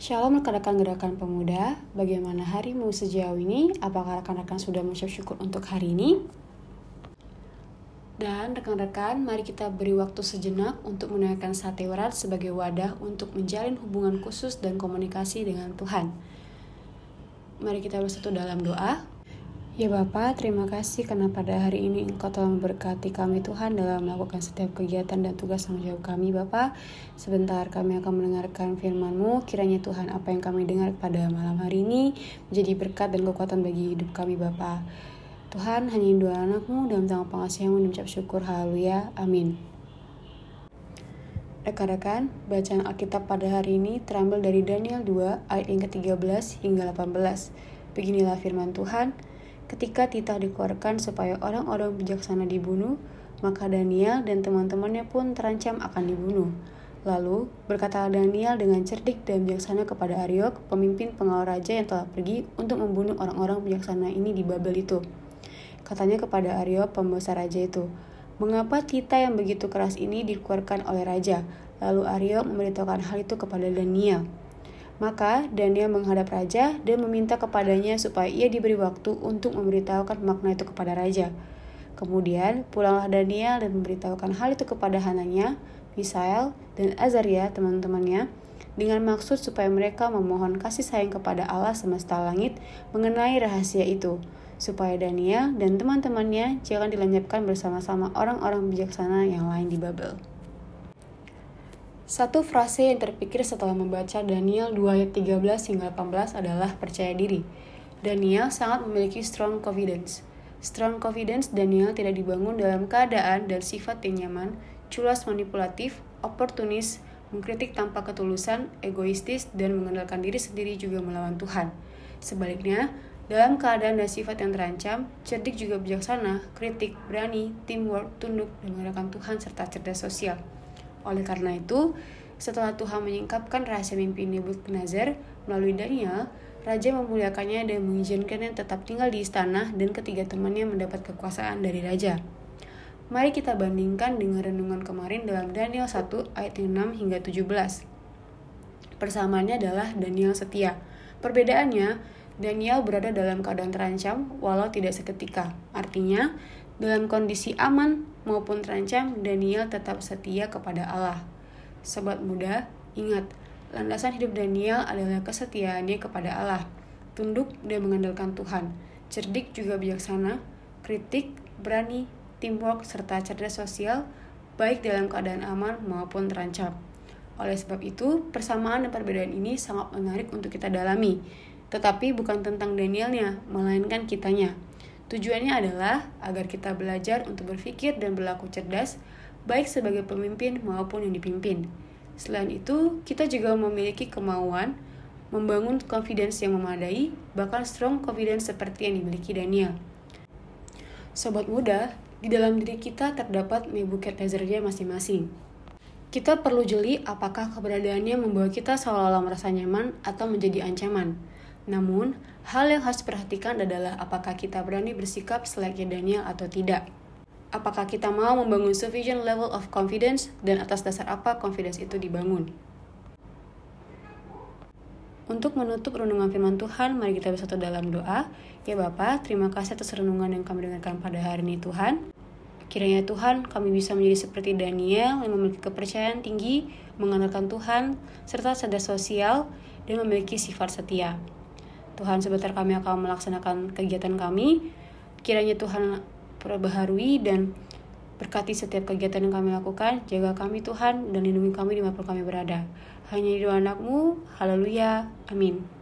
Shalom rekan-rekan pemuda, bagaimana harimu sejauh ini? Apakah rekan-rekan sudah mengucap syukur untuk hari ini? Dan rekan-rekan, mari kita beri waktu sejenak untuk menaikkan sate warat sebagai wadah untuk menjalin hubungan khusus dan komunikasi dengan Tuhan. Mari kita bersatu dalam doa. Ya Bapa, terima kasih karena pada hari ini Engkau telah memberkati kami Tuhan dalam melakukan setiap kegiatan dan tugas tanggung jawab kami Bapa. Sebentar kami akan mendengarkan firman-Mu, kiranya Tuhan apa yang kami dengar pada malam hari ini menjadi berkat dan kekuatan bagi hidup kami Bapa. Tuhan, hanya dua anakmu dalam tangan pengasihanmu dan ucap syukur, haleluya, amin. Rekan-rekan, bacaan Alkitab pada hari ini terambil dari Daniel 2 ayat yang ke-13 hingga 18. Beginilah firman Tuhan, Ketika titah dikeluarkan supaya orang-orang bijaksana dibunuh, maka Daniel dan teman-temannya pun terancam akan dibunuh. Lalu berkata Daniel dengan cerdik dan bijaksana kepada Ariok, pemimpin pengawal raja yang telah pergi untuk membunuh orang-orang bijaksana ini di Babel itu. Katanya kepada Ariok, pembesar raja itu, Mengapa titah yang begitu keras ini dikeluarkan oleh raja? Lalu Ariok memberitahukan hal itu kepada Daniel. Maka Daniel menghadap raja dan meminta kepadanya supaya ia diberi waktu untuk memberitahukan makna itu kepada raja. Kemudian pulanglah Daniel dan memberitahukan hal itu kepada Hananya, Misael, dan Azaria teman-temannya dengan maksud supaya mereka memohon kasih sayang kepada Allah semesta langit mengenai rahasia itu, supaya Daniel dan teman-temannya jangan dilenyapkan bersama-sama orang-orang bijaksana yang lain di Babel. Satu frase yang terpikir setelah membaca Daniel 2 ayat 13 hingga 18 adalah percaya diri. Daniel sangat memiliki strong confidence. Strong confidence Daniel tidak dibangun dalam keadaan dan sifat yang nyaman, culas manipulatif, oportunis, mengkritik tanpa ketulusan, egoistis, dan mengandalkan diri sendiri juga melawan Tuhan. Sebaliknya, dalam keadaan dan sifat yang terancam, cerdik juga bijaksana, kritik, berani, teamwork, tunduk, dan mengandalkan Tuhan serta cerdas sosial. Oleh karena itu, setelah Tuhan menyingkapkan rahasia mimpi Nebukadnezar melalui Daniel, Raja memuliakannya dan mengizinkannya tetap tinggal di istana dan ketiga temannya mendapat kekuasaan dari Raja. Mari kita bandingkan dengan renungan kemarin dalam Daniel 1 ayat 6 hingga 17. Persamaannya adalah Daniel setia. Perbedaannya, Daniel berada dalam keadaan terancam walau tidak seketika. Artinya, dalam kondisi aman maupun terancam, Daniel tetap setia kepada Allah. Sobat muda, ingat, landasan hidup Daniel adalah kesetiaannya kepada Allah, tunduk dan mengandalkan Tuhan, cerdik juga bijaksana, kritik, berani, teamwork, serta cerdas sosial, baik dalam keadaan aman maupun terancam. Oleh sebab itu, persamaan dan perbedaan ini sangat menarik untuk kita dalami, tetapi bukan tentang Danielnya, melainkan kitanya. Tujuannya adalah agar kita belajar untuk berpikir dan berlaku cerdas, baik sebagai pemimpin maupun yang dipimpin. Selain itu, kita juga memiliki kemauan membangun confidence yang memadai, bahkan strong confidence seperti yang dimiliki Daniel. Sobat muda, di dalam diri kita terdapat Nebuchadnezzar-nya masing-masing. Kita perlu jeli apakah keberadaannya membawa kita seolah-olah merasa nyaman atau menjadi ancaman. Namun, hal yang harus diperhatikan adalah apakah kita berani bersikap selayaknya Daniel atau tidak. Apakah kita mau membangun sufficient level of confidence dan atas dasar apa confidence itu dibangun. Untuk menutup renungan firman Tuhan, mari kita bersatu dalam doa. Ya Bapa, terima kasih atas renungan yang kami dengarkan pada hari ini Tuhan. Kiranya Tuhan kami bisa menjadi seperti Daniel yang memiliki kepercayaan tinggi, mengandalkan Tuhan, serta sadar sosial, dan memiliki sifat setia. Tuhan sebentar kami akan melaksanakan kegiatan kami. Kiranya Tuhan perbaharui dan berkati setiap kegiatan yang kami lakukan. Jaga kami Tuhan dan lindungi kami di mana pun kami berada. Hanya di doa anakmu. Haleluya. Amin.